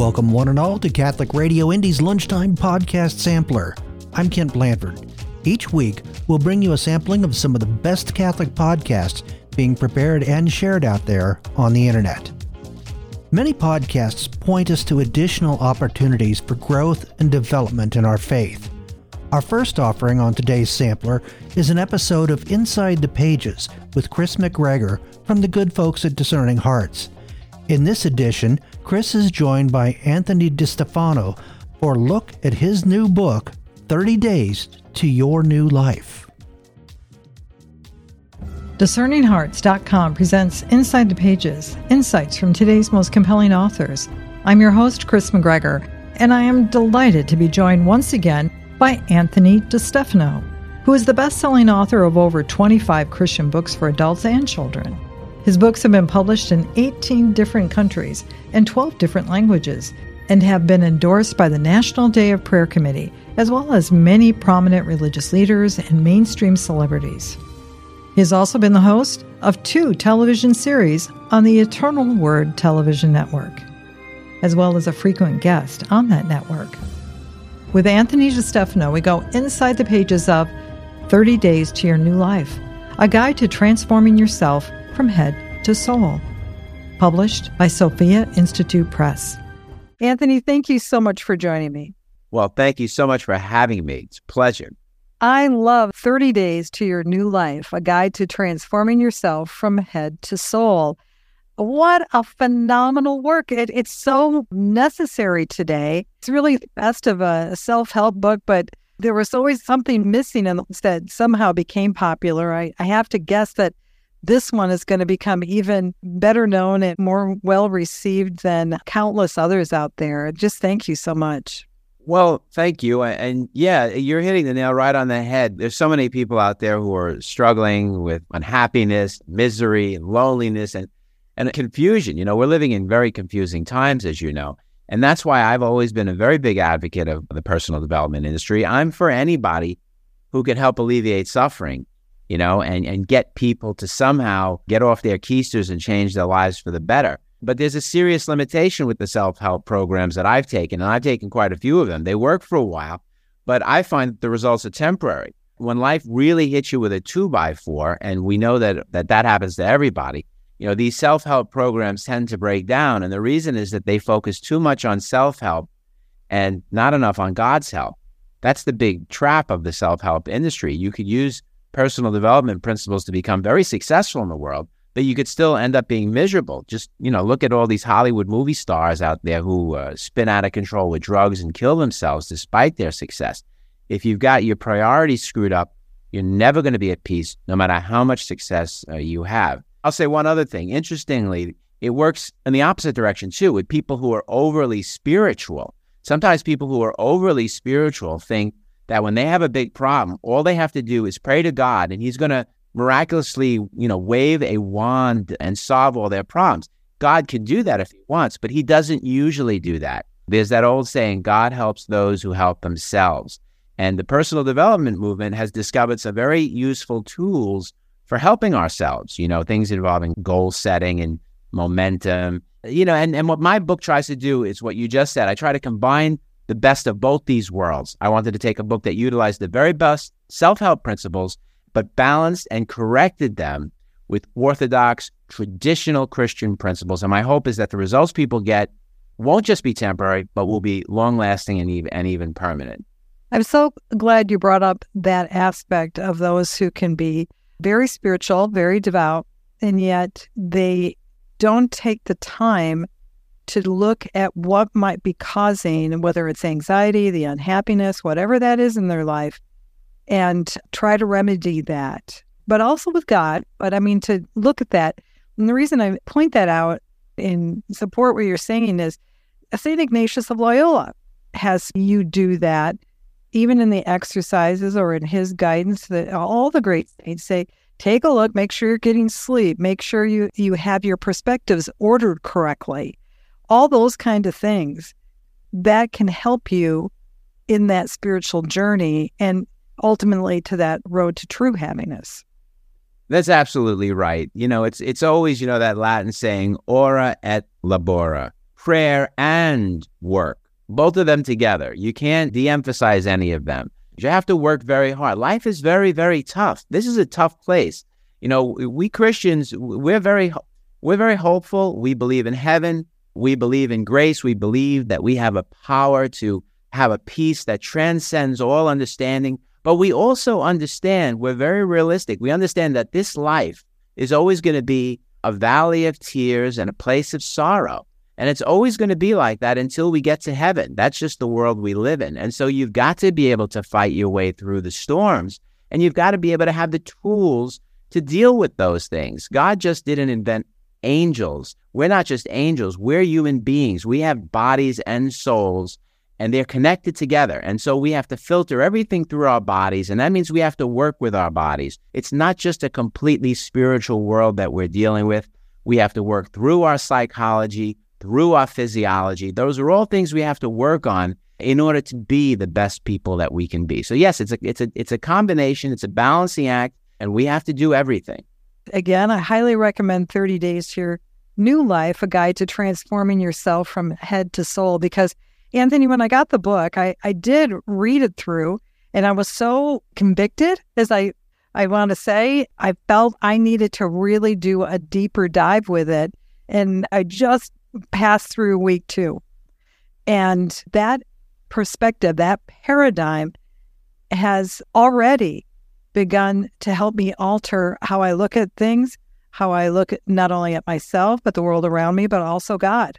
Welcome, one and all, to Catholic Radio Indy's Lunchtime Podcast Sampler. I'm Kent Blanford. Each week, we'll bring you a sampling of some of the best Catholic podcasts being prepared and shared out there on the internet. Many podcasts point us to additional opportunities for growth and development in our faith. Our first offering on today's sampler is an episode of Inside the Pages with Kris McGregor from the good folks at Discerning Hearts. In this edition, Kris is joined by Anthony DeStefano for a look at his new book, 30 Days to Your New Life. DiscerningHearts.com presents Inside the Pages, insights from today's most compelling authors. I'm your host, Kris McGregor, and I am delighted to be joined once again by Anthony DeStefano, who is the best selling author of over 25 Christian books for adults and children. His books have been published in 18 different countries and 12 different languages and have been endorsed by the National Day of Prayer Committee, as well as many prominent religious leaders and mainstream celebrities. He has also been the host of two television series on the Eternal Word television network, as well as a frequent guest on that network. With Anthony DeStefano, we go inside the pages of 30 Days to Your New Life, a guide to transforming yourself from head to soul. Published by Sophia Institute Press. Anthony, thank you so much for joining me. Well, thank you so much for having me. It's a pleasure. I love 30 Days to Your New Life, a guide to transforming yourself from head to soul. What a phenomenal work. It, it's so necessary today. It's really the best of a self help book, but there was always something missing and that somehow became popular. I, I have to guess that this one is going to become even better known and more well received than countless others out there. Just thank you so much. Well, thank you. And yeah, you're hitting the nail right on the head. There's so many people out there who are struggling with unhappiness, misery, loneliness, and and confusion. You know, we're living in very confusing times, as you know. And that's why I've always been a very big advocate of the personal development industry. I'm for anybody who can help alleviate suffering, you know, and, and get people to somehow get off their keisters and change their lives for the better. But there's a serious limitation with the self help programs that I've taken, and I've taken quite a few of them. They work for a while, but I find that the results are temporary. When life really hits you with a two by four, and we know that that, that happens to everybody, you know, these self help programs tend to break down. And the reason is that they focus too much on self help and not enough on God's help. That's the big trap of the self help industry. You could use personal development principles to become very successful in the world, but you could still end up being miserable. Just, you know, look at all these Hollywood movie stars out there who uh, spin out of control with drugs and kill themselves despite their success. If you've got your priorities screwed up, you're never going to be at peace, no matter how much success uh, you have. I'll say one other thing. Interestingly, it works in the opposite direction too with people who are overly spiritual. Sometimes people who are overly spiritual think that when they have a big problem, all they have to do is pray to God and he's going to miraculously, you know, wave a wand and solve all their problems. God can do that if he wants, but he doesn't usually do that. There's that old saying, God helps those who help themselves. And the personal development movement has discovered some very useful tools for helping ourselves, you know, things involving goal setting and momentum. You know, and, and what my book tries to do is what you just said. I try to combine the best of both these worlds. I wanted to take a book that utilized the very best self help principles, but balanced and corrected them with orthodox, traditional Christian principles. And my hope is that the results people get won't just be temporary, but will be long lasting and even, and even permanent. I'm so glad you brought up that aspect of those who can be very spiritual, very devout, and yet they don't take the time to look at what might be causing, whether it's anxiety, the unhappiness, whatever that is in their life, and try to remedy that. But also with God, but I mean, to look at that. And the reason I point that out in support what you're saying is uh, St. Ignatius of Loyola has you do that even in the exercises or in his guidance, that all the great saints say, take a look, make sure you're getting sleep, make sure you, you have your perspectives ordered correctly. All those kind of things that can help you in that spiritual journey and ultimately to that road to true happiness. That's absolutely right. You know, it's it's always, you know, that Latin saying ora et labora, prayer and work, both of them together. You can't de emphasize any of them. You have to work very hard. Life is very, very tough. This is a tough place. You know, we Christians, we're very, we're very hopeful. We believe in heaven. We believe in grace. We believe that we have a power to have a peace that transcends all understanding. But we also understand, we're very realistic. We understand that this life is always going to be a valley of tears and a place of sorrow. And it's always going to be like that until we get to heaven. That's just the world we live in. And so you've got to be able to fight your way through the storms. And you've got to be able to have the tools to deal with those things. God just didn't invent angels. We're not just angels, we're human beings. We have bodies and souls and they're connected together. And so we have to filter everything through our bodies. And that means we have to work with our bodies. It's not just a completely spiritual world that we're dealing with. We have to work through our psychology, through our physiology. Those are all things we have to work on in order to be the best people that we can be. So yes, it's a it's a it's a combination, it's a balancing act, and we have to do everything. Again, I highly recommend 30 Days to Your New Life, a guide to transforming yourself from head to soul because Anthony, when I got the book, I, I did read it through and I was so convicted as I I want to say I felt I needed to really do a deeper dive with it. And I just passed through week two. And that perspective, that paradigm has already begun to help me alter how I look at things, how I look at not only at myself, but the world around me, but also God.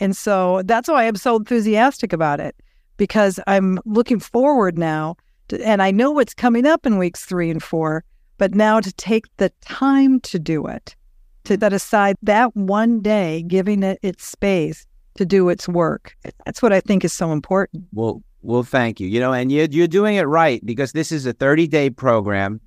And so that's why I'm so enthusiastic about it because I'm looking forward now to, and I know what's coming up in weeks three and four, but now to take the time to do it, to mm-hmm. set aside that one day, giving it its space to do its work. That's what I think is so important. Well, well, thank you. You know, and you're, you're doing it right because this is a 30 day program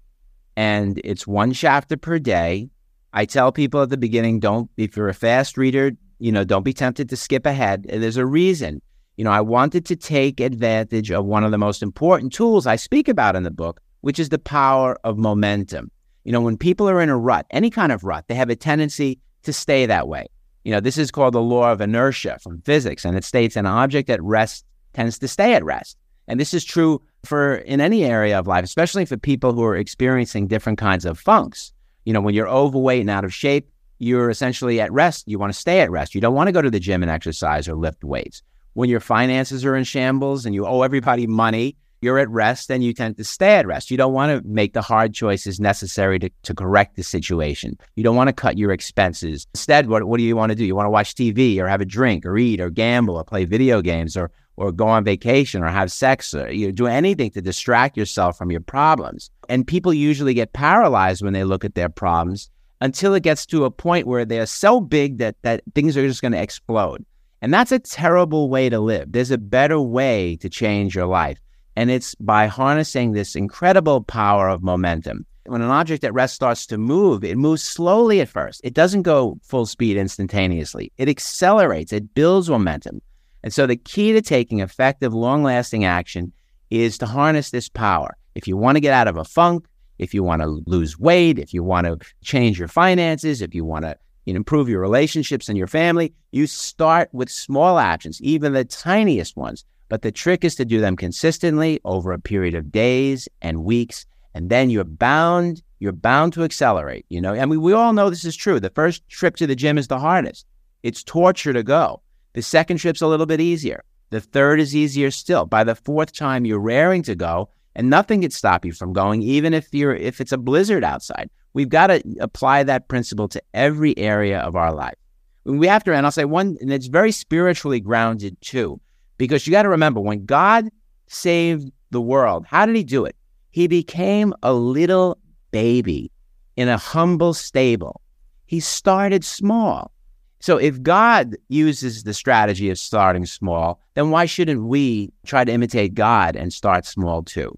and it's one chapter per day. I tell people at the beginning, don't, if you're a fast reader, you know, don't be tempted to skip ahead. There's a reason. You know, I wanted to take advantage of one of the most important tools I speak about in the book, which is the power of momentum. You know, when people are in a rut, any kind of rut, they have a tendency to stay that way. You know, this is called the law of inertia from physics, and it states an object at rest tends to stay at rest. And this is true for in any area of life, especially for people who are experiencing different kinds of funks. You know, when you're overweight and out of shape, you're essentially at rest. You want to stay at rest. You don't want to go to the gym and exercise or lift weights. When your finances are in shambles and you owe everybody money, you're at rest and you tend to stay at rest. You don't want to make the hard choices necessary to, to correct the situation. You don't want to cut your expenses. Instead, what, what do you want to do? You want to watch TV or have a drink or eat or gamble or play video games or, or go on vacation or have sex or you know, do anything to distract yourself from your problems. And people usually get paralyzed when they look at their problems until it gets to a point where they're so big that that things are just going to explode. And that's a terrible way to live. There's a better way to change your life. And it's by harnessing this incredible power of momentum. When an object at rest starts to move, it moves slowly at first. It doesn't go full speed instantaneously. It accelerates, it builds momentum. And so the key to taking effective, long lasting action is to harness this power. If you want to get out of a funk, if you want to lose weight, if you want to change your finances, if you want to improve your relationships and your family, you start with small actions, even the tiniest ones. But the trick is to do them consistently over a period of days and weeks, and then you're bound you're bound to accelerate. You know, I mean, we all know this is true. The first trip to the gym is the hardest. It's torture to go. The second trip's a little bit easier. The third is easier still. By the fourth time, you're raring to go and nothing can stop you from going, even if you're if it's a blizzard outside. We've got to apply that principle to every area of our life. We have to, and I'll say one, and it's very spiritually grounded too, because you got to remember when God saved the world, how did He do it? He became a little baby in a humble stable. He started small. So if God uses the strategy of starting small, then why shouldn't we try to imitate God and start small too?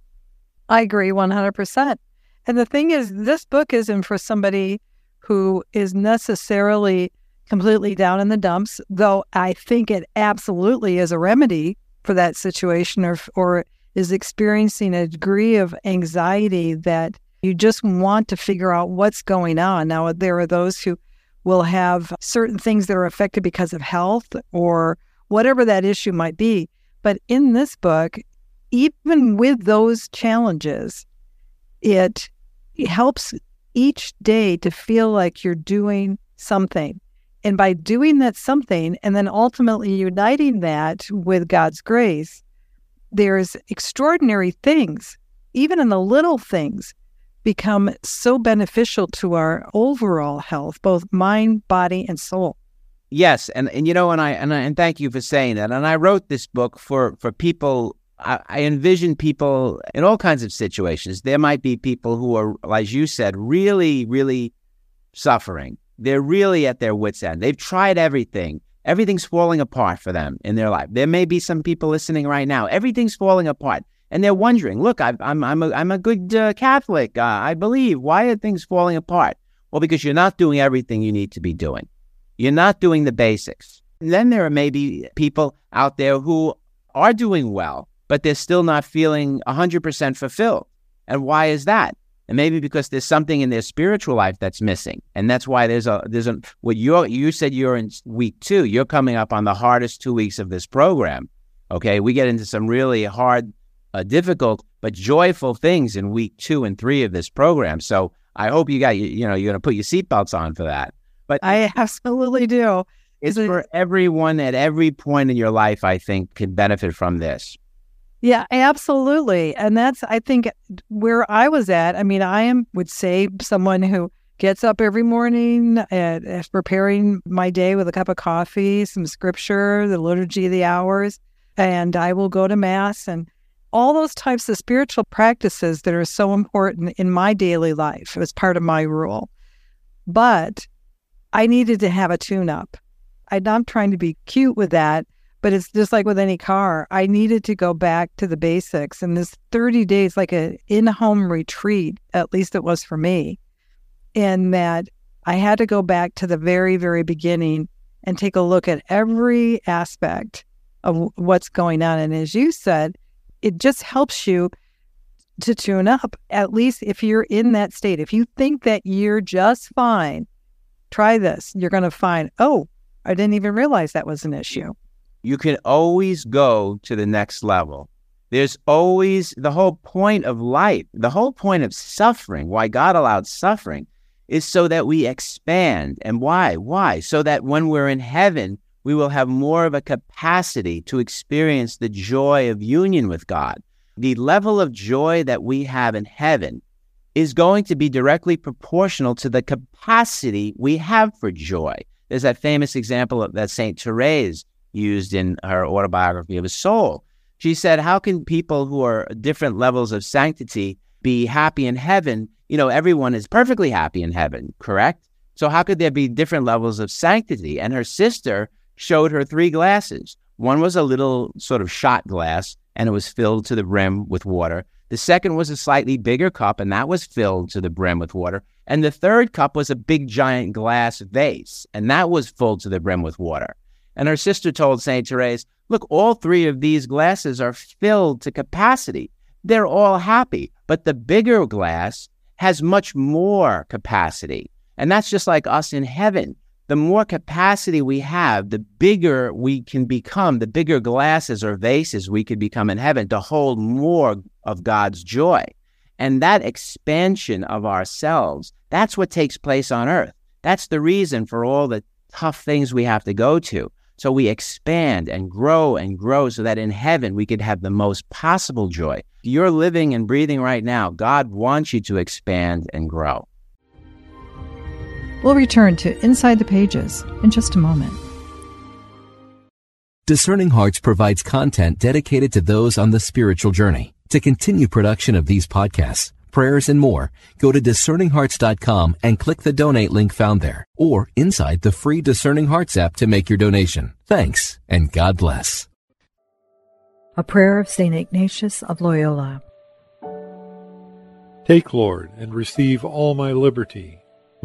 I agree 100%. And the thing is, this book isn't for somebody who is necessarily completely down in the dumps, though I think it absolutely is a remedy for that situation or, or is experiencing a degree of anxiety that you just want to figure out what's going on. Now, there are those who will have certain things that are affected because of health or whatever that issue might be. But in this book, even with those challenges, it, helps each day to feel like you're doing something. And by doing that something and then ultimately uniting that with God's grace, there's extraordinary things, even in the little things, become so beneficial to our overall health, both mind, body, and soul. Yes, and, and you know, and I, and I and thank you for saying that. And I wrote this book for for people. I, I envision people in all kinds of situations. There might be people who are, as you said, really, really suffering. They're really at their wits' end. They've tried everything. Everything's falling apart for them in their life. There may be some people listening right now. Everything's falling apart and they're wondering, look, I, am I'm a, I'm a good uh, Catholic. Uh, I believe. Why are things falling apart? Well, because you're not doing everything you need to be doing. You're not doing the basics. And then there are maybe people out there who are doing well, but they're still not feeling 100% fulfilled. And why is that? And maybe because there's something in their spiritual life that's missing, and that's why there's a there's a what you you said you're in week two. You're coming up on the hardest two weeks of this program. Okay, we get into some really hard uh, difficult but joyful things in week two and three of this program. So I hope you got you, you know you're going to put your seatbelts on for that. But I absolutely do. It's for everyone at every point in your life. I think can benefit from this. Yeah, absolutely. And that's I think where I was at. I mean, I am would say someone who gets up every morning and is preparing my day with a cup of coffee, some scripture, the liturgy of the hours, and I will go to mass and all those types of spiritual practices that are so important in my daily life as part of my rule. But I needed to have a tune up. I'm not trying to be cute with that, but it's just like with any car. I needed to go back to the basics. And this 30 days, like an in home retreat, at least it was for me, in that I had to go back to the very, very beginning and take a look at every aspect of what's going on. And as you said, it just helps you to tune up, at least if you're in that state. If you think that you're just fine, try this. You're going to find, oh, I didn't even realize that was an issue. You can always go to the next level. There's always the whole point of life, the whole point of suffering, why God allowed suffering is so that we expand. And why? Why? So that when we're in heaven, we will have more of a capacity to experience the joy of union with God. The level of joy that we have in heaven is going to be directly proportional to the capacity we have for joy. There's that famous example that St. Therese used in her autobiography of a soul. She said, How can people who are different levels of sanctity be happy in heaven? You know, everyone is perfectly happy in heaven, correct? So, how could there be different levels of sanctity? And her sister showed her three glasses. One was a little sort of shot glass, and it was filled to the brim with water. The second was a slightly bigger cup, and that was filled to the brim with water. And the third cup was a big giant glass vase, and that was full to the brim with water. And her sister told St. Therese, Look, all three of these glasses are filled to capacity. They're all happy, but the bigger glass has much more capacity. And that's just like us in heaven the more capacity we have, the bigger we can become, the bigger glasses or vases we could become in heaven to hold more of God's joy. And that expansion of ourselves, that's what takes place on earth. That's the reason for all the tough things we have to go to. So we expand and grow and grow so that in heaven we could have the most possible joy. You're living and breathing right now. God wants you to expand and grow. We'll return to Inside the Pages in just a moment. Discerning Hearts provides content dedicated to those on the spiritual journey. To continue production of these podcasts, prayers, and more, go to discerninghearts.com and click the donate link found there or inside the free Discerning Hearts app to make your donation. Thanks and God bless. A prayer of St. Ignatius of Loyola. Take, Lord, and receive all my liberty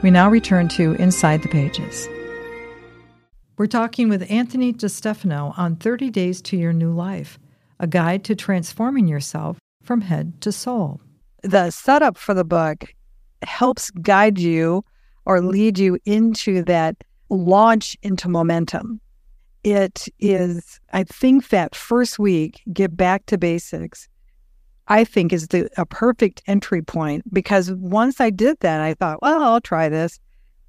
We now return to Inside the Pages. We're talking with Anthony DeStefano on 30 Days to Your New Life, a guide to transforming yourself from head to soul. The setup for the book helps guide you or lead you into that launch into momentum. It is, I think, that first week, get back to basics, I think is the, a perfect entry point because once I did that, I thought, well, I'll try this.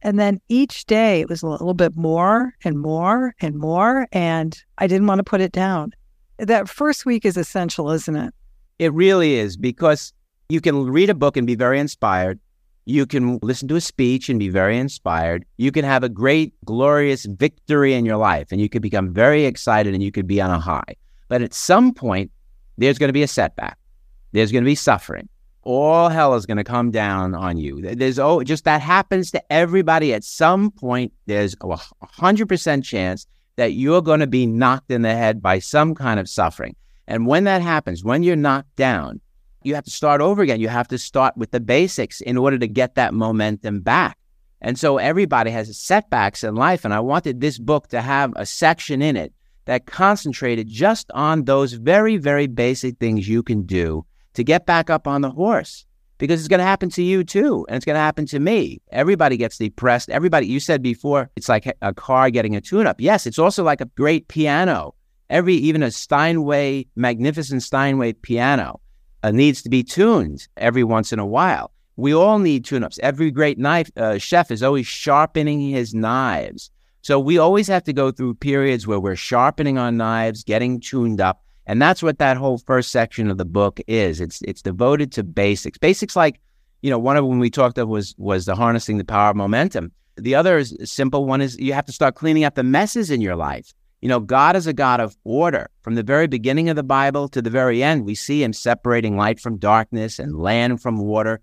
And then each day it was a little bit more and more and more. And I didn't want to put it down. That first week is essential, isn't it? It really is because you can read a book and be very inspired. You can listen to a speech and be very inspired. You can have a great, glorious victory in your life and you could become very excited and you could be on a high. But at some point, there's going to be a setback. There's going to be suffering. All hell is going to come down on you. There's oh, just that happens to everybody at some point. There's a hundred percent chance that you're going to be knocked in the head by some kind of suffering. And when that happens, when you're knocked down, you have to start over again. You have to start with the basics in order to get that momentum back. And so everybody has setbacks in life. And I wanted this book to have a section in it that concentrated just on those very, very basic things you can do to get back up on the horse because it's going to happen to you too. And it's going to happen to me. Everybody gets depressed. Everybody, you said before, it's like a car getting a tune up. Yes, it's also like a great piano. Every, even a Steinway, magnificent Steinway piano uh, needs to be tuned every once in a while. We all need tune ups. Every great knife uh, chef is always sharpening his knives. So we always have to go through periods where we're sharpening our knives, getting tuned up. And that's what that whole first section of the book is. It's it's devoted to basics. Basics like, you know, one of them we talked of was was the harnessing the power of momentum. The other simple one is you have to start cleaning up the messes in your life. You know, God is a God of order. From the very beginning of the Bible to the very end, we see him separating light from darkness and land from water.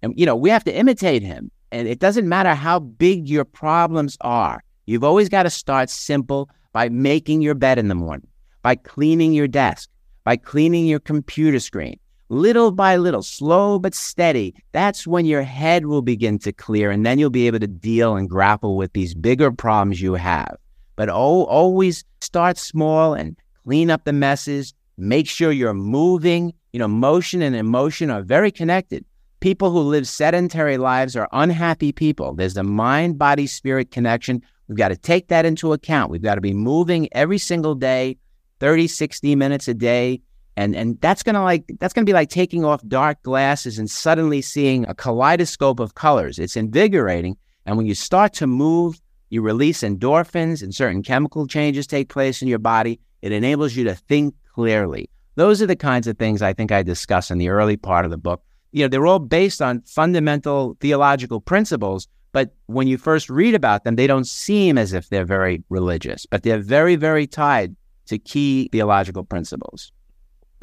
And, you know, we have to imitate him. And it doesn't matter how big your problems are. You've always got to start simple by making your bed in the morning by cleaning your desk, by cleaning your computer screen. Little by little, slow but steady, that's when your head will begin to clear and then you'll be able to deal and grapple with these bigger problems you have. But oh, always start small and clean up the messes. Make sure you're moving. You know, motion and emotion are very connected. People who live sedentary lives are unhappy people. There's the mind body spirit connection. We've got to take that into account. We've got to be moving every single day 30, 60 minutes a day. And, and that's gonna like that's gonna be like taking off dark glasses and suddenly seeing a kaleidoscope of colors. It's invigorating. And when you start to move, you release endorphins and certain chemical changes take place in your body. It enables you to think clearly. Those are the kinds of things I think I discuss in the early part of the book. You know, they're all based on fundamental theological principles, but when you first read about them, they don't seem as if they're very religious, but they're very, very tied to key theological principles.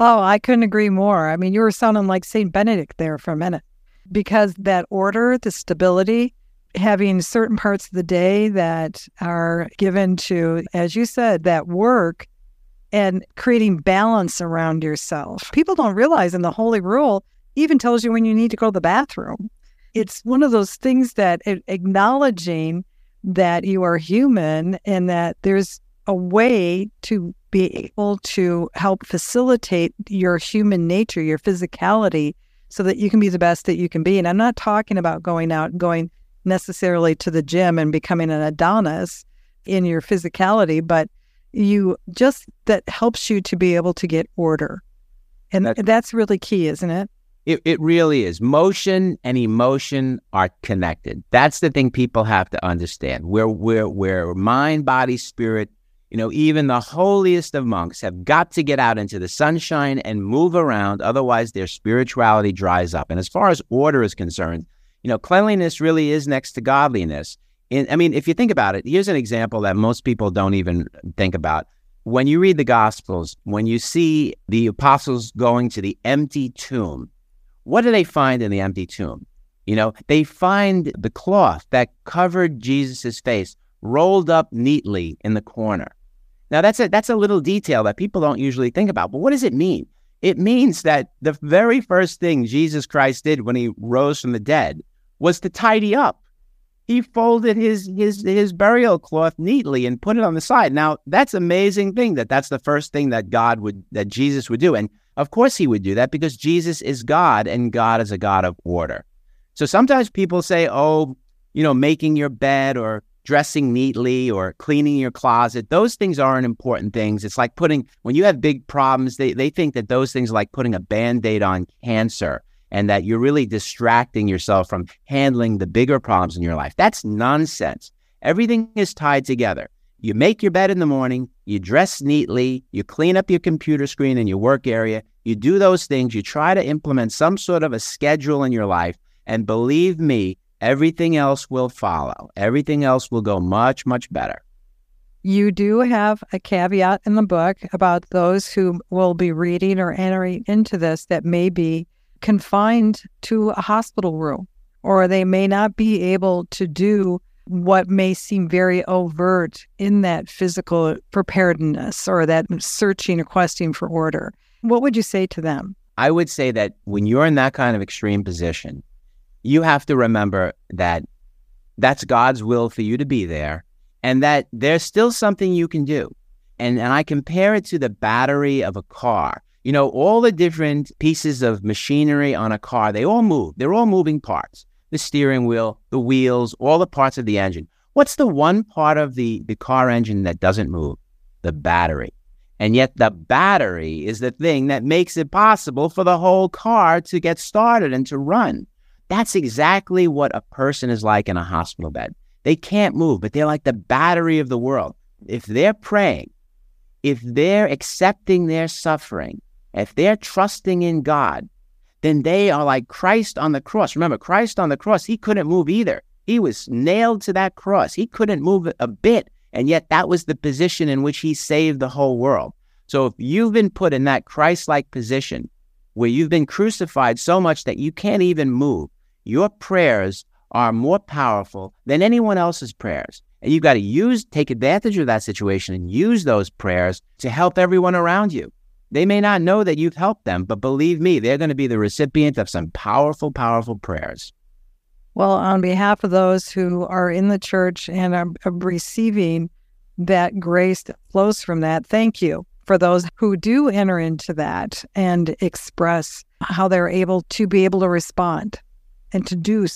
Oh, I couldn't agree more. I mean, you were sounding like St. Benedict there for a minute because that order, the stability, having certain parts of the day that are given to, as you said, that work and creating balance around yourself. People don't realize in the Holy Rule even tells you when you need to go to the bathroom. It's one of those things that acknowledging that you are human and that there's a way to be able to help facilitate your human nature, your physicality, so that you can be the best that you can be. And I'm not talking about going out, and going necessarily to the gym and becoming an Adonis in your physicality, but you just that helps you to be able to get order. And that's, that's really key, isn't it? It, it really is. Motion and emotion are connected. That's the thing people have to understand. Where where where mind, body, spirit, you know, even the holiest of monks have got to get out into the sunshine and move around. Otherwise, their spirituality dries up. And as far as order is concerned, you know, cleanliness really is next to godliness. In, I mean, if you think about it, here's an example that most people don't even think about. When you read the Gospels, when you see the apostles going to the empty tomb, what do they find in the empty tomb? You know, they find the cloth that covered Jesus' face rolled up neatly in the corner. Now that's a that's a little detail that people don't usually think about. But what does it mean? It means that the very first thing Jesus Christ did when he rose from the dead was to tidy up. He folded his his his burial cloth neatly and put it on the side. Now that's amazing thing that that's the first thing that God would that Jesus would do. And of course, he would do that because Jesus is God and God is a God of order. So sometimes people say, oh, you know, making your bed or dressing neatly or cleaning your closet, those things aren't important things. It's like putting, when you have big problems, they, they think that those things are like putting a band aid on cancer and that you're really distracting yourself from handling the bigger problems in your life. That's nonsense. Everything is tied together. You make your bed in the morning, you dress neatly, you clean up your computer screen in your work area, you do those things, you try to implement some sort of a schedule in your life, and believe me, everything else will follow. Everything else will go much, much better. You do have a caveat in the book about those who will be reading or entering into this that may be confined to a hospital room, or they may not be able to do what may seem very overt in that physical preparedness or that searching or questing for order. What would you say to them? I would say that when you're in that kind of extreme position, you have to remember that that's God's will for you to be there and that there's still something you can do. And, and I compare it to the battery of a car. You know, all the different pieces of machinery on a car, they all move. They're all moving parts the steering wheel, the wheels, all the parts of the engine. What's the one part of the, the car engine that doesn't move? The battery. And yet, the battery is the thing that makes it possible for the whole car to get started and to run. That's exactly what a person is like in a hospital bed. They can't move, but they're like the battery of the world. If they're praying, if they're accepting their suffering, if they're trusting in God, then they are like Christ on the cross. Remember, Christ on the cross, he couldn't move either. He was nailed to that cross. He couldn't move a bit. And yet, that was the position in which he saved the whole world. So, if you've been put in that Christ like position where you've been crucified so much that you can't even move, your prayers are more powerful than anyone else's prayers. And you've got to use, take advantage of that situation and use those prayers to help everyone around you. They may not know that you've helped them, but believe me, they're going to be the recipient of some powerful, powerful prayers. Well, on behalf of those who are in the church and are receiving that grace that flows from that, thank you. For those who do enter into that and express how they're able to be able to respond and to do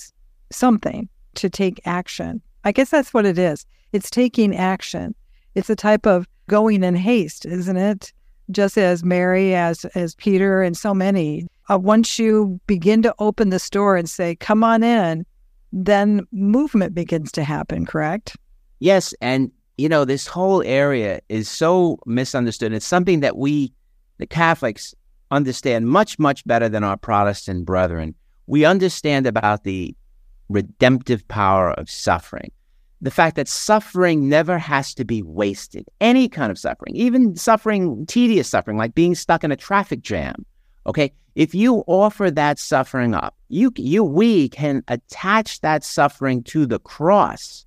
something, to take action. I guess that's what it is. It's taking action. It's a type of going in haste, isn't it? just as Mary, as as Peter, and so many. Uh, once you begin to open the store and say, "Come on in," then movement begins to happen. Correct? Yes, and you know this whole area is so misunderstood. It's something that we, the Catholics, understand much much better than our Protestant brethren. We understand about the redemptive power of suffering the fact that suffering never has to be wasted. Any kind of suffering, even suffering, tedious suffering, like being stuck in a traffic jam. Okay, if you offer that suffering up, you, you, we can attach that suffering to the cross.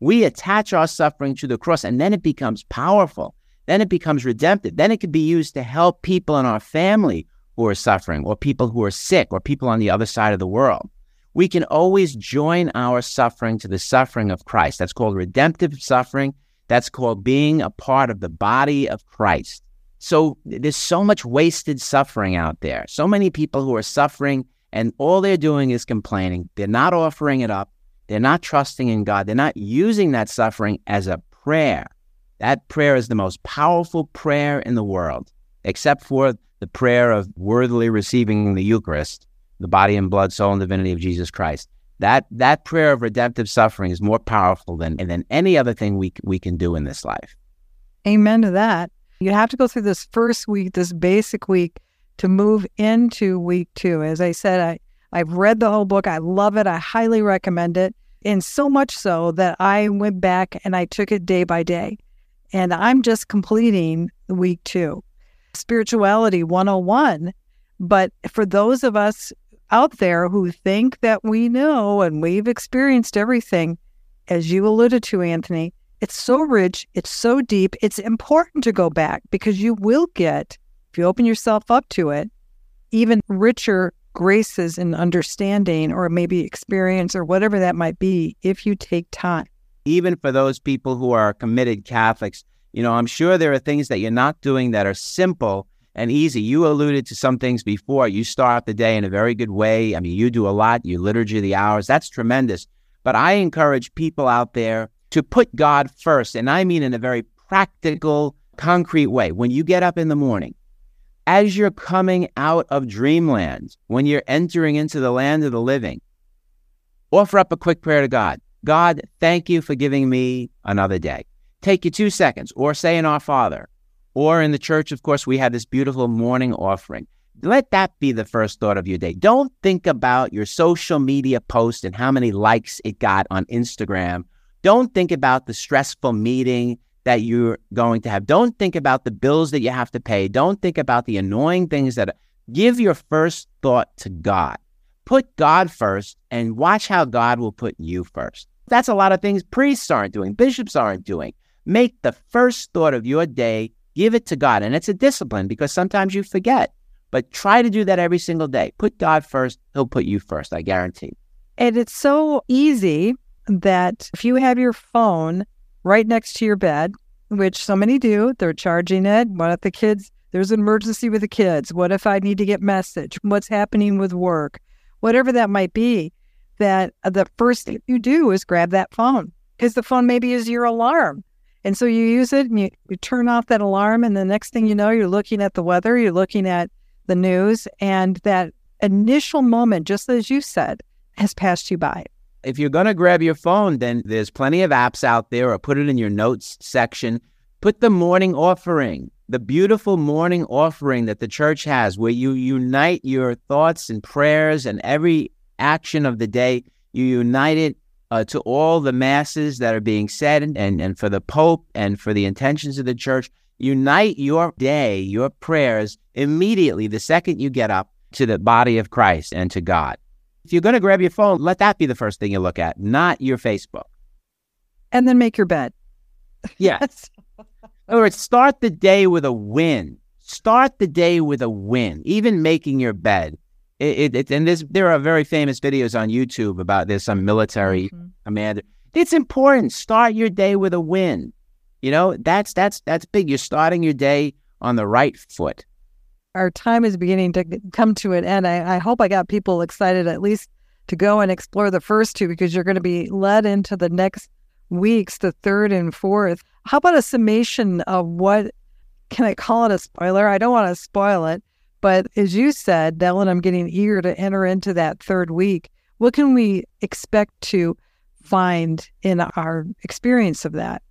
We attach our suffering to the cross, and then it becomes powerful. Then it becomes redemptive. Then it can be used to help people in our family who are suffering, or people who are sick, or people on the other side of the world we can always join our suffering to the suffering of Christ. That's called redemptive suffering. That's called being a part of the body of Christ. So there's so much wasted suffering out there. So many people who are suffering and all they're doing is complaining. They're not offering it up. They're not trusting in God. They're not using that suffering as a prayer. That prayer is the most powerful prayer in the world, except for the prayer of worthily receiving the Eucharist, the body and blood, soul, and divinity of Jesus Christ. That that prayer of redemptive suffering is more powerful than than any other thing we we can do in this life. Amen to that. You have to go through this first week, this basic week, to move into week two. As I said, I I've read the whole book. I love it. I highly recommend it. And so much so that I went back and I took it day by day. And I'm just completing week two. Spirituality 101. But for those of us out there who think that we know and we've experienced everything, as you alluded to, Anthony, it's so rich, it's so deep, it's important to go back because you will get, if you open yourself up to it, even richer graces and understanding or maybe experience or whatever that might be if you take time. Even for those people who are committed Catholics, you know, I'm sure there are things that you're not doing that are simple and easy. You alluded to some things before. You start the day in a very good way. I mean, you do a lot, you liturgy the hours. That's tremendous. But I encourage people out there to put God first. And I mean in a very practical, concrete way. When you get up in the morning, as you're coming out of dreamland, when you're entering into the land of the living, offer up a quick prayer to God. God, thank you for giving me another day. Take you two seconds, or say in Our Father, or in the church, of course, we have this beautiful morning offering. Let that be the first thought of your day. Don't think about your social media post and how many likes it got on Instagram. Don't think about the stressful meeting that you're going to have. Don't think about the bills that you have to pay. Don't think about the annoying things that give your first thought to God. Put God first and watch how God will put you first. That's a lot of things priests aren't doing, bishops aren't doing. Make the first thought of your day Give it to God. And it's a discipline because sometimes you forget. But try to do that every single day. Put God first, He'll put you first, I guarantee. And it's so easy that if you have your phone right next to your bed, which so many do, they're charging it. What if the kids, there's an emergency with the kids? What if I need to get message? What's happening with work? Whatever that might be, that the first thing you do is grab that phone because the phone maybe is your alarm. And so you use it and you, you turn off that alarm, and the next thing you know, you're looking at the weather, you're looking at the news, and that initial moment, just as you said, has passed you by. If you're going to grab your phone, then there's plenty of apps out there, or put it in your notes section. Put the morning offering, the beautiful morning offering that the church has, where you unite your thoughts and prayers and every action of the day. You unite it uh, to all the masses that are being said and, and, and for the Pope and for the intentions of the church. Unite your day, your prayers immediately the second you get up to the body of Christ and to God. If you're going to grab your phone, let that be the first thing you look at, not your Facebook. And then make your bed. Yes. In other words, start the day with a win. Start the day with a win, even making your bed. It, it, and there's, there are very famous videos on YouTube about this. some military mm-hmm. commander. It's important. Start your day with a win. You know, that's that's that's big. You're starting your day on the right foot. Our time is beginning to come to an end. I, I hope I got people excited at least to go and explore the first two because you're going to be led into the next weeks, the third and fourth. How about a summation of what can I call it a spoiler? I don't want to spoil it, but as you said, Dylan, I'm getting eager to enter into that third week. What can we expect to find in our experience of that?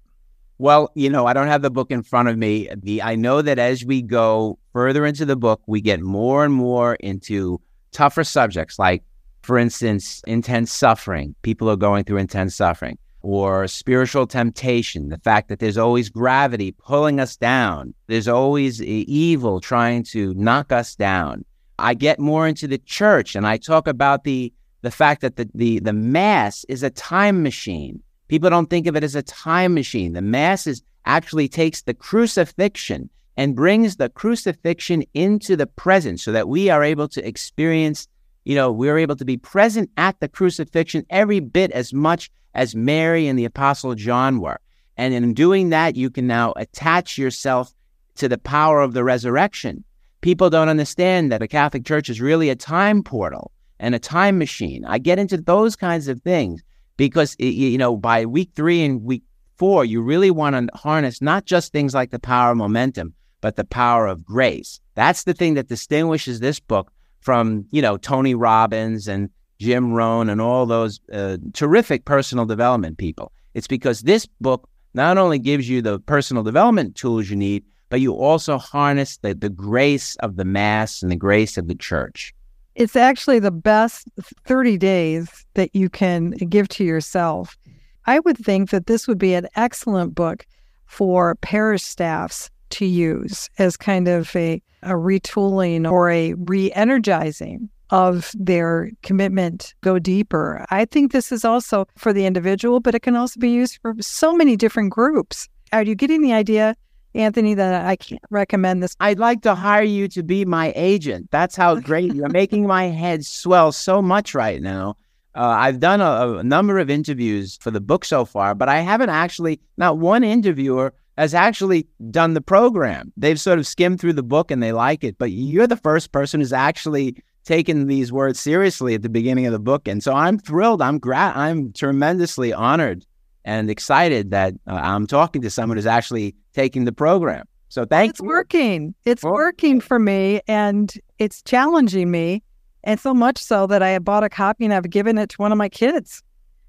Well, you know, I don't have the book in front of me. The I know that as we go further into the book, we get more and more into tougher subjects like for instance, intense suffering. People are going through intense suffering or spiritual temptation, the fact that there's always gravity pulling us down, there's always evil trying to knock us down. I get more into the church and I talk about the the fact that the, the, the mass is a time machine. People don't think of it as a time machine. The mass is actually takes the crucifixion and brings the crucifixion into the present so that we are able to experience, you know, we're able to be present at the crucifixion every bit as much as Mary and the Apostle John were. And in doing that, you can now attach yourself to the power of the resurrection. People don't understand that a Catholic Church is really a time portal and a time machine. I get into those kinds of things because, you know, by week three and week four, you really want to harness not just things like the power of momentum, but the power of grace. That's the thing that distinguishes this book from, you know, Tony Robbins and Jim Rohn and all those uh, terrific personal development people. It's because this book not only gives you the personal development tools you need, but you also harness the, the grace of the Mass and the grace of the church. It's actually the best 30 days that you can give to yourself. I would think that this would be an excellent book for parish staffs to use as kind of a, a retooling or a re energizing of their commitment go deeper. I think this is also for the individual, but it can also be used for so many different groups. Are you getting the idea, Anthony, that I can't recommend this? I'd like to hire you to be my agent. That's how great you're making my head swell so much right now. Uh, I've done a, a number of interviews for the book so far, but I haven't actually, not one interviewer has actually done the program. They've sort of skimmed through the book and they like it, but you're the first person who's actually taken these words seriously at the beginning of the book. And so I'm thrilled. I'm gra- I'm tremendously honored and excited that uh, I'm talking to someone who's actually taking the program. So thank it's working. It's well, working for me and it's challenging me. And so much so that I have bought a copy and I've given it to one of my kids.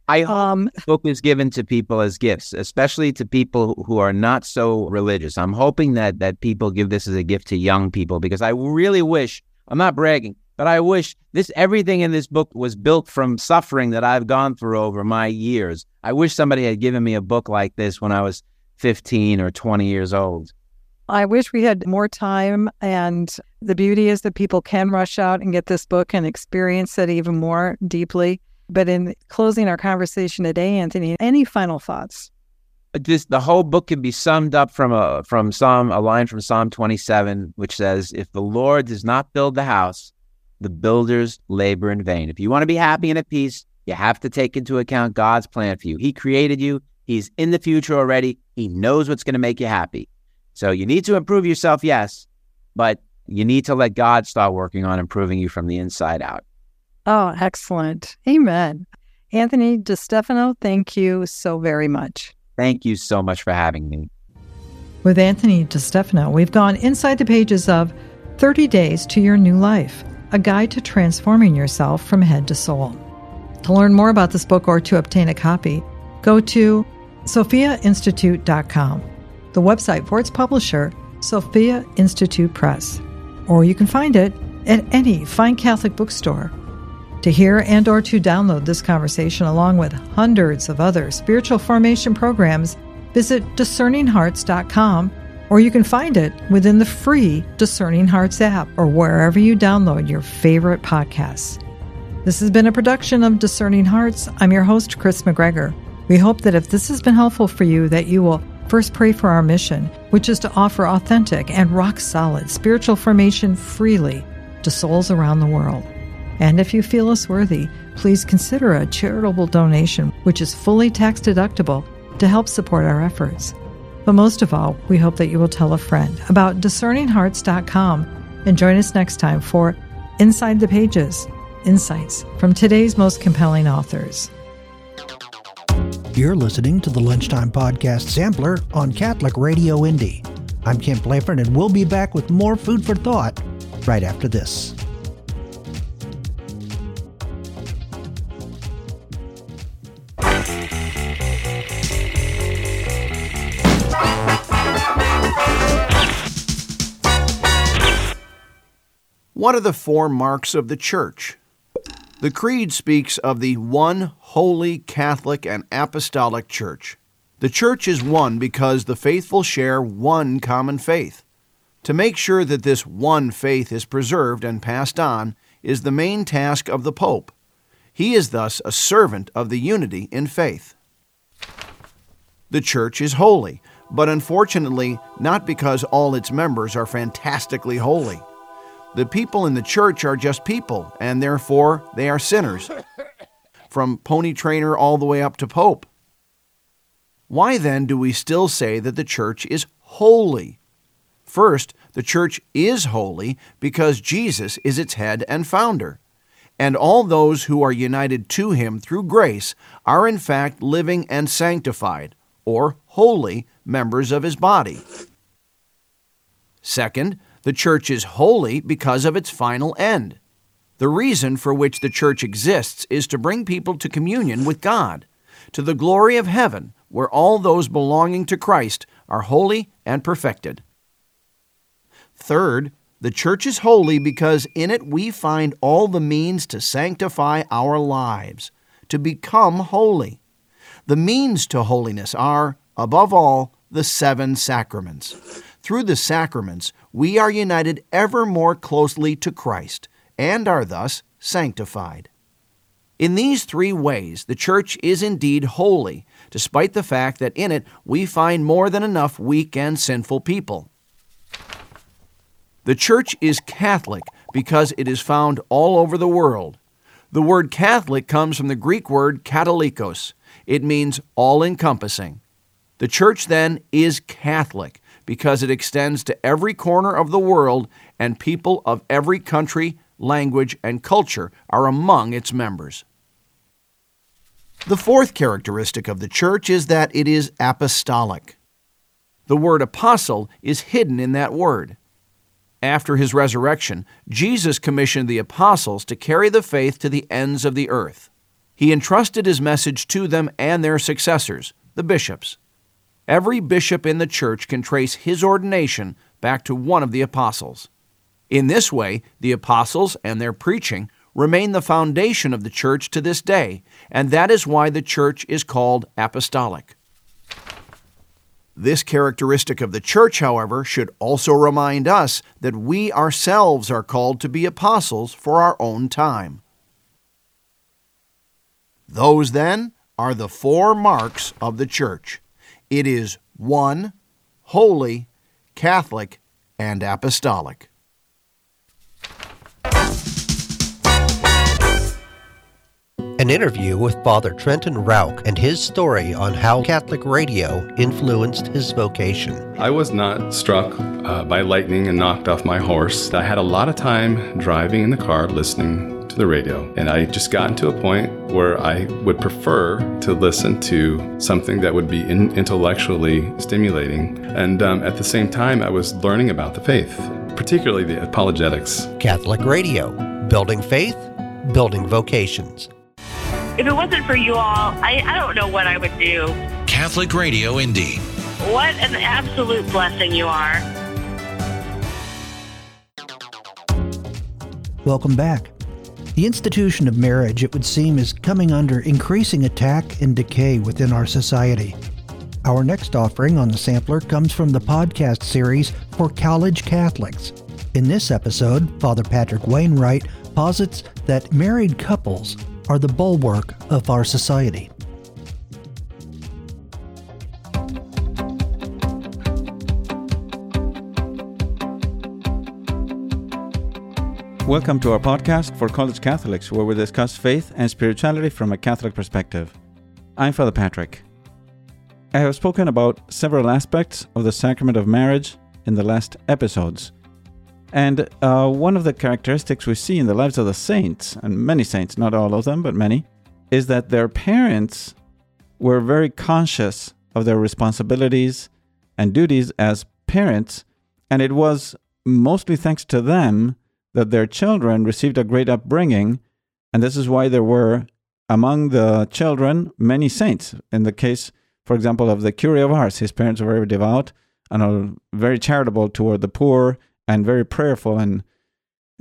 I hope um, the book is given to people as gifts, especially to people who are not so religious. I'm hoping that that people give this as a gift to young people because I really wish, I'm not bragging, but I wish this everything in this book was built from suffering that I've gone through over my years. I wish somebody had given me a book like this when I was 15 or 20 years old. I wish we had more time. And the beauty is that people can rush out and get this book and experience it even more deeply. But in closing our conversation today, Anthony, any final thoughts? Uh, this the whole book can be summed up from a from Psalm a line from Psalm 27, which says, "If the Lord does not build the house, the builders labor in vain. If you want to be happy and at peace, you have to take into account God's plan for you. He created you, He's in the future already, He knows what's going to make you happy. So you need to improve yourself, yes, but you need to let God start working on improving you from the inside out. Oh, excellent. Amen. Anthony DeStefano, thank you so very much. Thank you so much for having me. With Anthony DeStefano, we've gone inside the pages of 30 Days to Your New Life a guide to transforming yourself from head to soul. To learn more about this book or to obtain a copy, go to sophiainstitute.com, the website for its publisher, Sophia Institute Press, or you can find it at any fine Catholic bookstore. To hear and or to download this conversation along with hundreds of other spiritual formation programs, visit discerninghearts.com or you can find it within the free Discerning Hearts app or wherever you download your favorite podcasts. This has been a production of Discerning Hearts. I'm your host, Kris McGregor. We hope that if this has been helpful for you, that you will first pray for our mission, which is to offer authentic and rock solid spiritual formation freely to souls around the world. And if you feel us worthy, please consider a charitable donation, which is fully tax deductible, to help support our efforts. But most of all, we hope that you will tell a friend about discerninghearts.com and join us next time for Inside the Pages Insights from today's most compelling authors. You're listening to the Lunchtime Podcast Sampler on Catholic Radio Indy. I'm Kent Blanford, and we'll be back with more food for thought right after this. What are the four marks of the Church? The Creed speaks of the one holy, Catholic, and Apostolic Church. The Church is one because the faithful share one common faith. To make sure that this one faith is preserved and passed on is the main task of the Pope. He is thus a servant of the unity in faith. The Church is holy, but unfortunately not because all its members are fantastically holy. The people in the church are just people, and therefore they are sinners, from pony trainer all the way up to pope. Why then do we still say that the church is holy? First, the church is holy because Jesus is its head and founder. And all those who are united to him through grace are in fact living and sanctified, or holy, members of his body. Second, the church is holy because of its final end. The reason for which the church exists is to bring people to communion with God, to the glory of heaven, where all those belonging to Christ are holy and perfected. Third, the church is holy because in it we find all the means to sanctify our lives, to become holy. The means to holiness are, above all, the seven sacraments. Through the sacraments, we are united ever more closely to Christ and are thus sanctified. In these three ways, the church is indeed holy, despite the fact that in it we find more than enough weak and sinful people. The church is Catholic because it is found all over the world. The word Catholic comes from the Greek word katholikos. It means all encompassing. The church then is Catholic because it extends to every corner of the world and people of every country, language, and culture are among its members. The fourth characteristic of the church is that it is apostolic. The word apostle is hidden in that word. After his resurrection, Jesus commissioned the apostles to carry the faith to the ends of the earth. He entrusted his message to them and their successors, the bishops. Every bishop in the church can trace his ordination back to one of the apostles. In this way, the apostles and their preaching remain the foundation of the church to this day, and that is why the church is called apostolic. This characteristic of the church, however, should also remind us that we ourselves are called to be apostles for our own time. Those, then, are the four marks of the church it is one, holy, Catholic, and apostolic. An interview with Father Trenton Rauch and his story on how Catholic radio influenced his vocation. I was not struck uh, by lightning and knocked off my horse. I had a lot of time driving in the car listening to the radio, and I just gotten to a point where I would prefer to listen to something that would be in- intellectually stimulating. And um, at the same time, I was learning about the faith, particularly the apologetics. Catholic radio, building faith, building vocations. If it wasn't for you all, I, I don't know what I would do. Catholic Radio Indy. What an absolute blessing you are. Welcome back. The institution of marriage, it would seem, is coming under increasing attack and decay within our society. Our next offering on the sampler comes from the podcast series for college Catholics. In this episode, Father Patrick Wainwright posits that married couples are the bulwark of our society. Welcome to our podcast for college Catholics, where we discuss faith and spirituality from a Catholic perspective. I'm Father Patrick. I have spoken about several aspects of the sacrament of marriage in the last episodes. And uh, one of the characteristics we see in the lives of the saints, and many saints, not all of them, but many, is that their parents were very conscious of their responsibilities and duties as parents, and it was mostly thanks to them that their children received a great upbringing, and this is why there were among the children many saints. In the case, for example, of the Curé of Ars, his parents were very devout and very charitable toward the poor and very prayerful and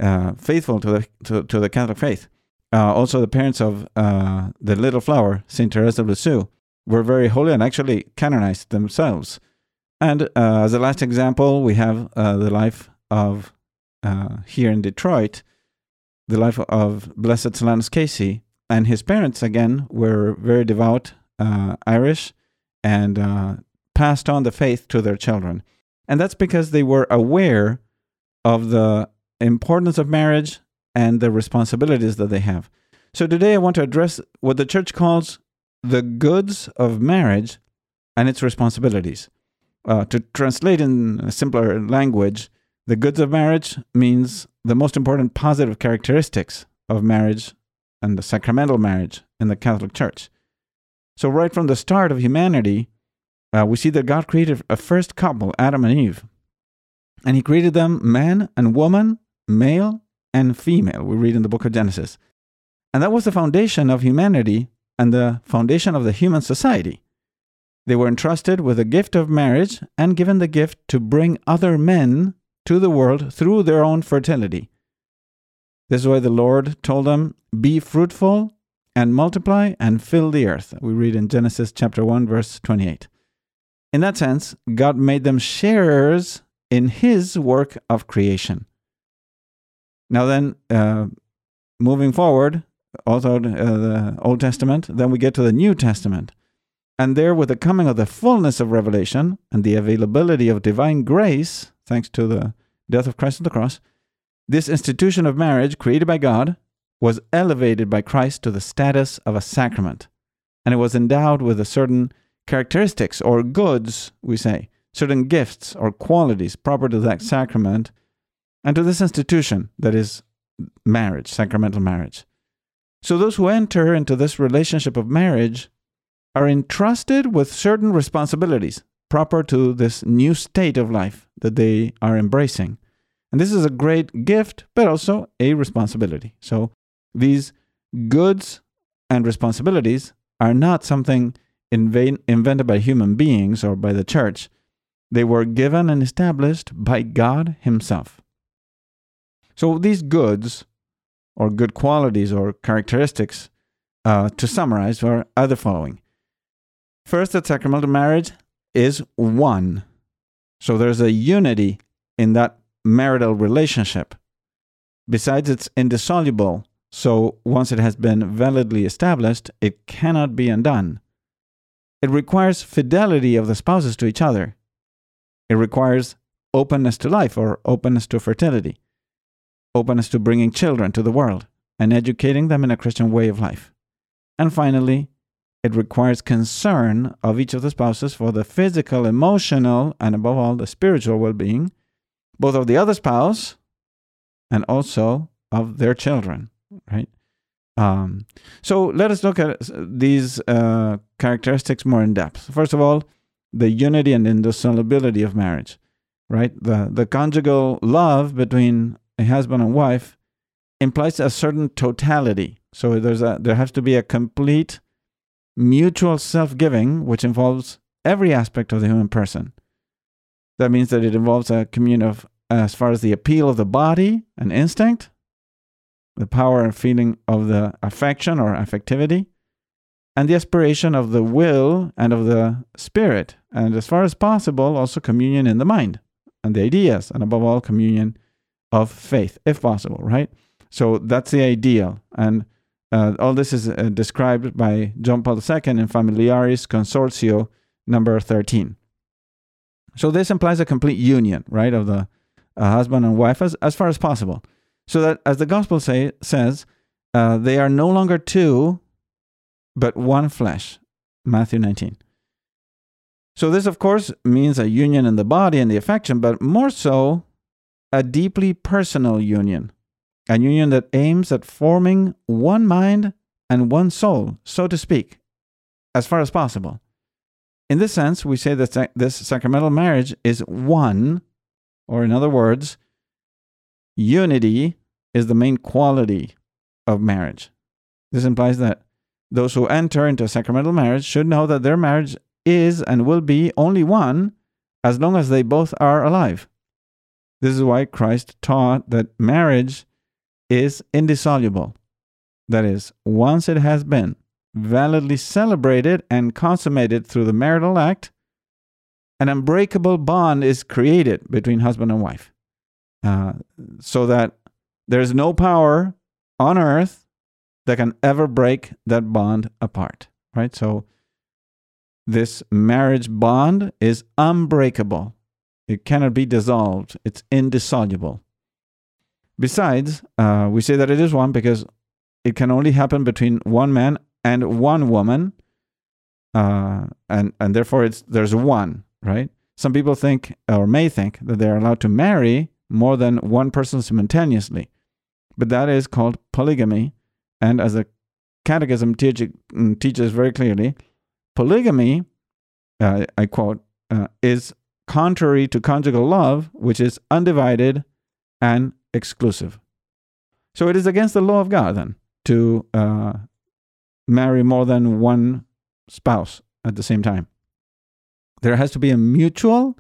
uh, faithful to the to, to the Catholic faith. Uh, also, the parents of uh, the Little Flower, Saint Therese of Lisieux, were very holy and actually canonized themselves. And uh, as a last example, we have uh, the life of uh, here in Detroit, the life of Blessed Solanus Casey, and his parents again were very devout Irish and passed on the faith to their children. And that's because they were aware of the importance of marriage and the responsibilities that they have. So today I want to address what the church calls the goods of marriage and its responsibilities. Uh, to translate in simpler language, the goods of marriage means the most important positive characteristics of marriage and the sacramental marriage in the Catholic Church. So, right from the start of humanity, uh, we see that God created a first couple, Adam and Eve. And He created them man and woman, male and female. We read in the book of Genesis. And that was the foundation of humanity and the foundation of the human society. They were entrusted with the gift of marriage and given the gift to bring other men to the world through their own fertility. This is why the Lord told them, Be fruitful and multiply and fill the earth. We read in Genesis chapter 1, verse 28. In that sense, God made them sharers in His work of creation. Now, then, uh, moving forward, also uh, the Old Testament, then we get to the New Testament. And there, with the coming of the fullness of revelation and the availability of divine grace, thanks to the death of Christ on the cross, this institution of marriage created by God was elevated by Christ to the status of a sacrament. And it was endowed with a certain characteristics or goods, we say, certain gifts or qualities proper to that sacrament and to this institution that is marriage, sacramental marriage. So those who enter into this relationship of marriage are entrusted with certain responsibilities proper to this new state of life that they are embracing. And this is a great gift, but also a responsibility. So these goods and responsibilities are not something inv- invented by human beings or by the church. They were given and established by God Himself. So these goods, or good qualities or characteristics, uh, to summarize, are, the following. First, that sacramental marriage is one. So there's a unity in that marital relationship. Besides, it's indissoluble. So once it has been validly established, it cannot be undone. It requires fidelity of the spouses to each other. It requires openness to life or openness to fertility, openness to bringing children to the world and educating them in a Christian way of life. And finally, it requires concern of each of the spouses for the physical, emotional, and above all, the spiritual well being, both of the other spouse and also of their children, right? Um, so let us look at these uh, characteristics more in depth. First of all, the unity and indissolubility of marriage, right? The, the conjugal love between a husband and wife implies a certain totality. So there's a, there has to be a complete mutual self giving, which involves every aspect of the human person. That means that it involves a communion of, as far as the appeal of the body and instinct, the power and feeling of the affection or affectivity, and the aspiration of the will and of the spirit, and as far as possible, also communion in the mind and the ideas, and above all, communion of faith, if possible, right? So that's the ideal. And uh, all this is uh, described by John Paul II in Familiaris Consortio number 13. So this implies a complete union, right, of the uh, husband and wife as, as far as possible. So that, as the gospel say, says, uh, they are no longer two, but one flesh. Matthew 19. So this, of course, means a union in the body and the affection, but more so, a deeply personal union a union that aims at forming one mind and one soul, so to speak, as far as possible. In this sense, we say that this sacramental marriage is one, or in other words, unity is the main quality of marriage. This implies that those who enter into a sacramental marriage should know that their marriage is and will be only one as long as they both are alive. This is why Christ taught that marriage is indissoluble. That is, once it has been validly celebrated and consummated through the marital act, an unbreakable bond is created between husband and wife. Uh, so that there's no power on earth that can ever break that bond apart, right? So this marriage bond is unbreakable. It cannot be dissolved. It's indissoluble. Besides, uh, we say that it is one because it can only happen between one man and one woman. uh, and and therefore it's there's one, right? Some people think or may think that they are allowed to marry more than one person simultaneously, but that is called polygamy. And as the Catechism teach, mm, teaches very clearly, polygamy, uh, I quote, uh, is contrary to conjugal love, which is undivided and exclusive. So it is against the law of God then to uh, marry more than one spouse at the same time. There has to be a mutual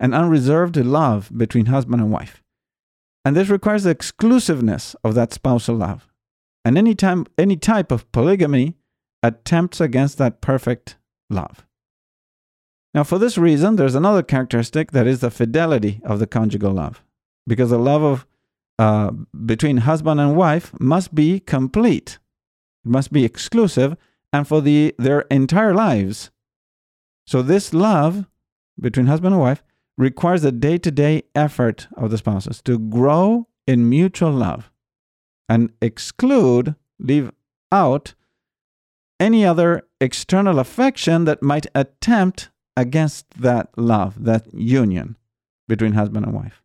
and unreserved love between husband and wife. And this requires the exclusiveness of that spousal love. And any, time, any type of polygamy attempts against that perfect love. Now, for this reason, there's another characteristic that is the fidelity of the conjugal love, because the love of uh, between husband and wife must be complete, it must be exclusive, and for the their entire lives. So this love between husband and wife requires a day-to-day effort of the spouses to grow in mutual love and exclude, leave out any other external affection that might attempt against that love, that union between husband and wife.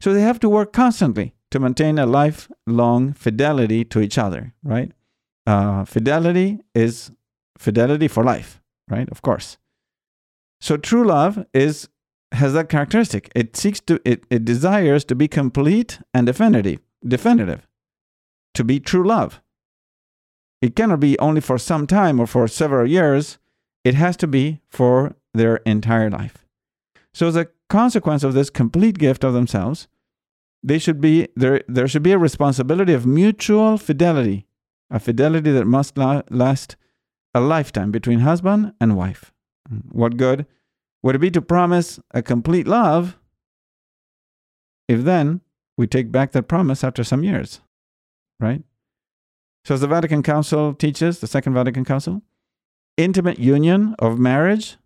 So they have to work constantly to maintain a lifelong fidelity to each other, right? Uh, fidelity is fidelity for life, right? Of course. So true love is has that characteristic. It seeks to it, it desires to be complete and definitive, definitive, to be true love. It cannot be only for some time or for several years. It has to be for their entire life. So, as a consequence of this complete gift of themselves, they should be there. There should be a responsibility of mutual fidelity, a fidelity that must la- last a lifetime between husband and wife. What good would it be to promise a complete love if then we take back that promise after some years, right? So, as the Vatican Council teaches, the Second Vatican Council, intimate union of marriage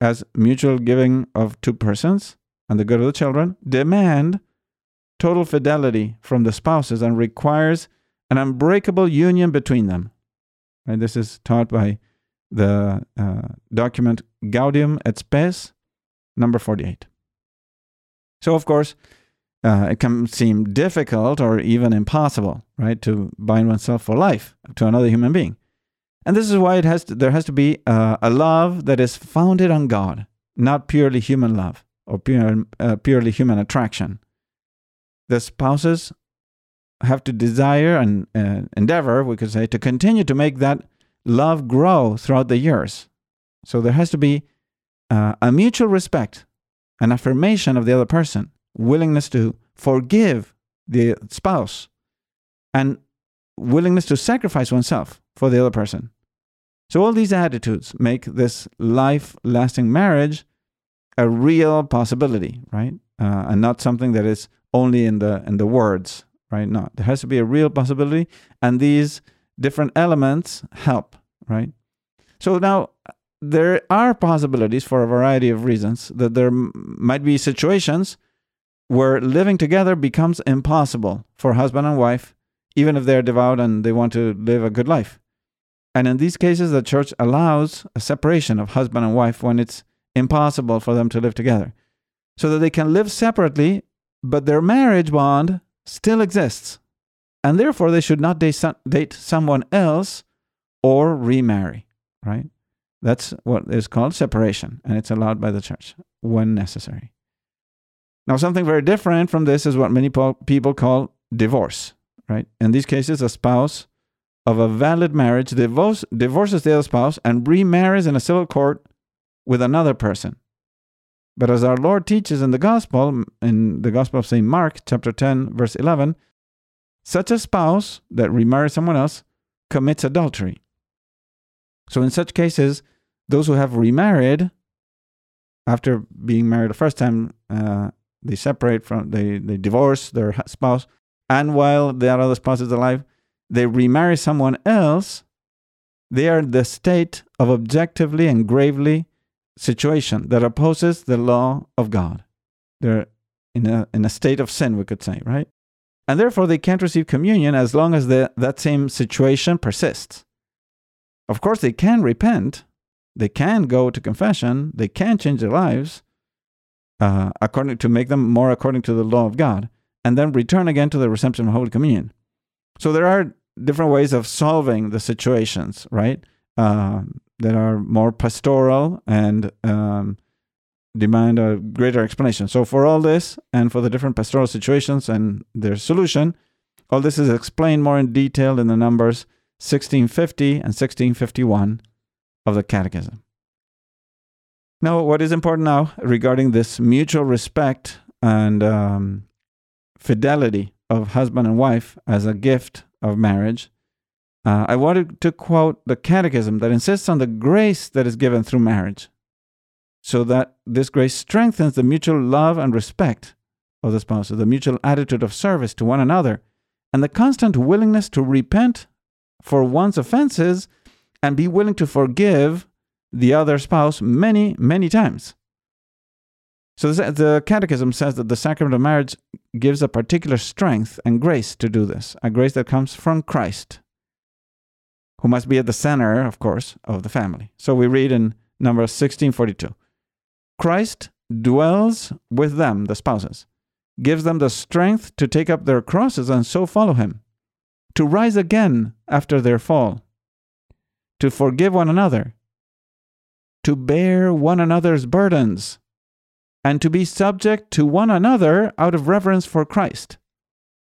as mutual giving of two persons and the good of the children demand total fidelity from the spouses and requires an unbreakable union between them. And this is taught by the uh, document Gaudium et Spes, number 48. So, of course, uh, it can seem difficult or even impossible, right, to bind oneself for life to another human being. And this is why it has to, there has to be uh, a love that is founded on God, not purely human love or pure, uh, purely human attraction. The spouses have to desire and uh, endeavor, we could say, to continue to make that love grow throughout the years. So there has to be uh, a mutual respect, an affirmation of the other person, willingness to forgive the spouse, and willingness to sacrifice oneself for the other person. So, all these attitudes make this life lasting marriage a real possibility, right? Uh, and not something that is only in the, in the words, right? No, there has to be a real possibility. And these different elements help, right? So, now there are possibilities for a variety of reasons that there m- might be situations where living together becomes impossible for husband and wife, even if they're devout and they want to live a good life. And in these cases, the church allows a separation of husband and wife when it's impossible for them to live together, so that they can live separately, but their marriage bond still exists. And therefore, they should not date someone else or remarry, right? That's what is called separation, and it's allowed by the church when necessary. Now, something very different from this is what many people call divorce, right? In these cases, a spouse of a valid marriage divorce, divorces the other spouse and remarries in a civil court with another person. But as our Lord teaches in the Gospel, in the Gospel of St. Mark, chapter 10, verse 11, such a spouse that remarries someone else commits adultery. So, in such cases, those who have remarried after being married the first time, uh, they separate from, they, they divorce their spouse, and while the other spouse is alive, they remarry someone else, they are in the state of objectively and gravely situation that opposes the law of God. They're in a, in a state of sin, we could say, right? And therefore, they can't receive communion as long as the, that same situation persists. Of course, they can repent they can go to confession, they can change their lives uh, according to make them more according to the law of God, and then return again to the reception of Holy Communion. So there are different ways of solving the situations, right? Uh, that are more pastoral and um, demand a greater explanation. So for all this and for the different pastoral situations and their solution, all this is explained more in detail in the numbers 1650 and 1651 of the Catechism. Now, what is important now regarding this mutual respect and um, fidelity of husband and wife as a gift of marriage, uh, I wanted to quote the Catechism that insists on the grace that is given through marriage, so that this grace strengthens the mutual love and respect of the spouses, the mutual attitude of service to one another, and the constant willingness to repent for one's offenses and be willing to forgive the other spouse many, many times. So the Catechism says that the sacrament of marriage gives a particular strength and grace to do this, a grace that comes from Christ, who must be at the center, of course, of the family. So we read in number 1642 Christ dwells with them, the spouses, gives them the strength to take up their crosses and so follow him, to rise again after their fall, to forgive one another, to bear one another's burdens, and to be subject to one another out of reverence for Christ,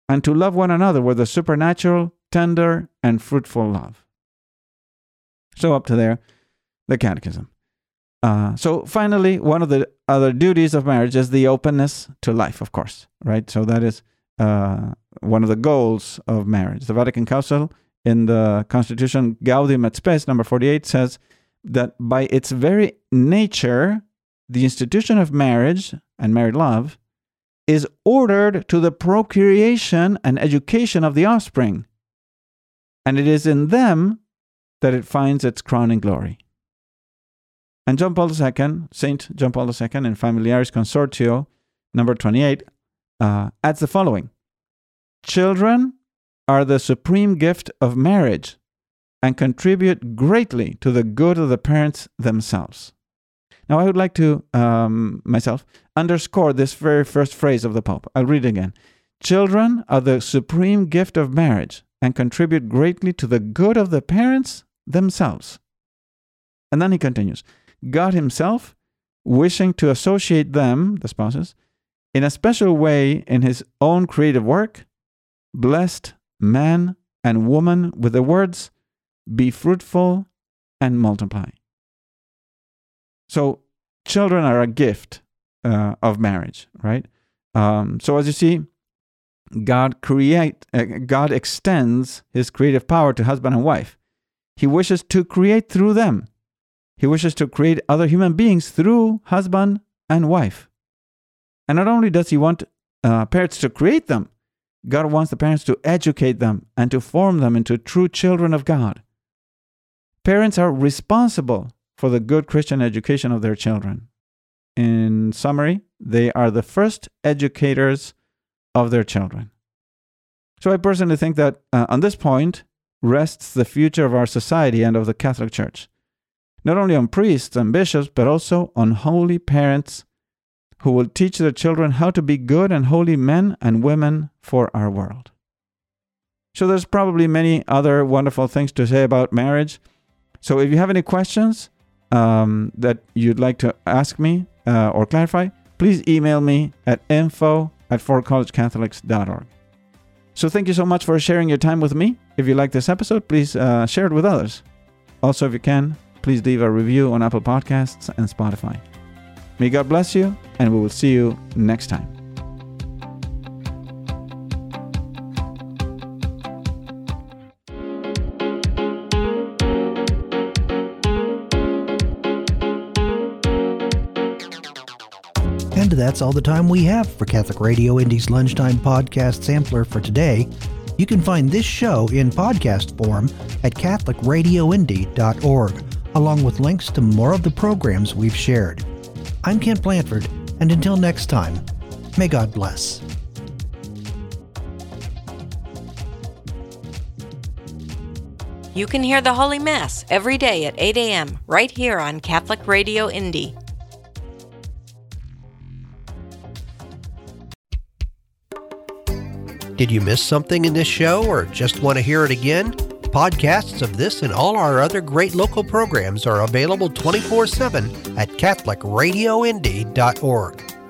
and to love one another with a supernatural, tender, and fruitful love. So, up to there, the Catechism. Uh, so, finally, one of the other duties of marriage is the openness to life, of course, right? So, that is uh, one of the goals of marriage. The Vatican Council in the Constitution Gaudium et Spes, number 48, says that by its very nature, the institution of marriage and married love is ordered to the procreation and education of the offspring. And it is in them that it finds its crowning glory. And John Paul II, Saint John Paul II, in Familiaris Consortio, number 28, uh, adds the following Children are the supreme gift of marriage and contribute greatly to the good of the parents themselves. Now, I would like to, um, myself, underscore this very first phrase of the Pope. I'll read it again. Children are the supreme gift of marriage and contribute greatly to the good of the parents themselves. And then he continues God Himself, wishing to associate them, the spouses, in a special way in His own creative work, blessed man and woman with the words, be fruitful and multiply. So, children are a gift uh, of marriage, right? Um, so, as you see, God create, uh, God extends His creative power to husband and wife. He wishes to create through them. He wishes to create other human beings through husband and wife. And not only does He want uh, parents to create them, God wants the parents to educate them and to form them into true children of God. Parents are responsible for the good Christian education of their children. In summary, they are the first educators of their children. So I personally think that uh, on this point rests the future of our society and of the Catholic Church. Not only on priests and bishops, but also on holy parents who will teach their children how to be good and holy men and women for our world. So there's probably many other wonderful things to say about marriage. So if you have any questions um, that you'd like to ask me uh, or clarify, please email me at info at forcollegecatholics.org. So thank you so much for sharing your time with me. If you like this episode, please uh, share it with others. Also, if you can, please leave a review on Apple Podcasts and Spotify. May God bless you, and we will see you next time. That's all the time we have for Catholic Radio Indy's Lunchtime Podcast Sampler for today. You can find this show in podcast form at CatholicRadioIndy.org, along with links to more of the programs we've shared. I'm Kent Blanford, and until next time, may God bless. You can hear the Holy Mass every day at 8 a.m. right here on Catholic Radio Indy. Did you miss something in this show or just want to hear it again? Podcasts of this and all our other great local programs are available 24 7 at CatholicRadioIndy.org.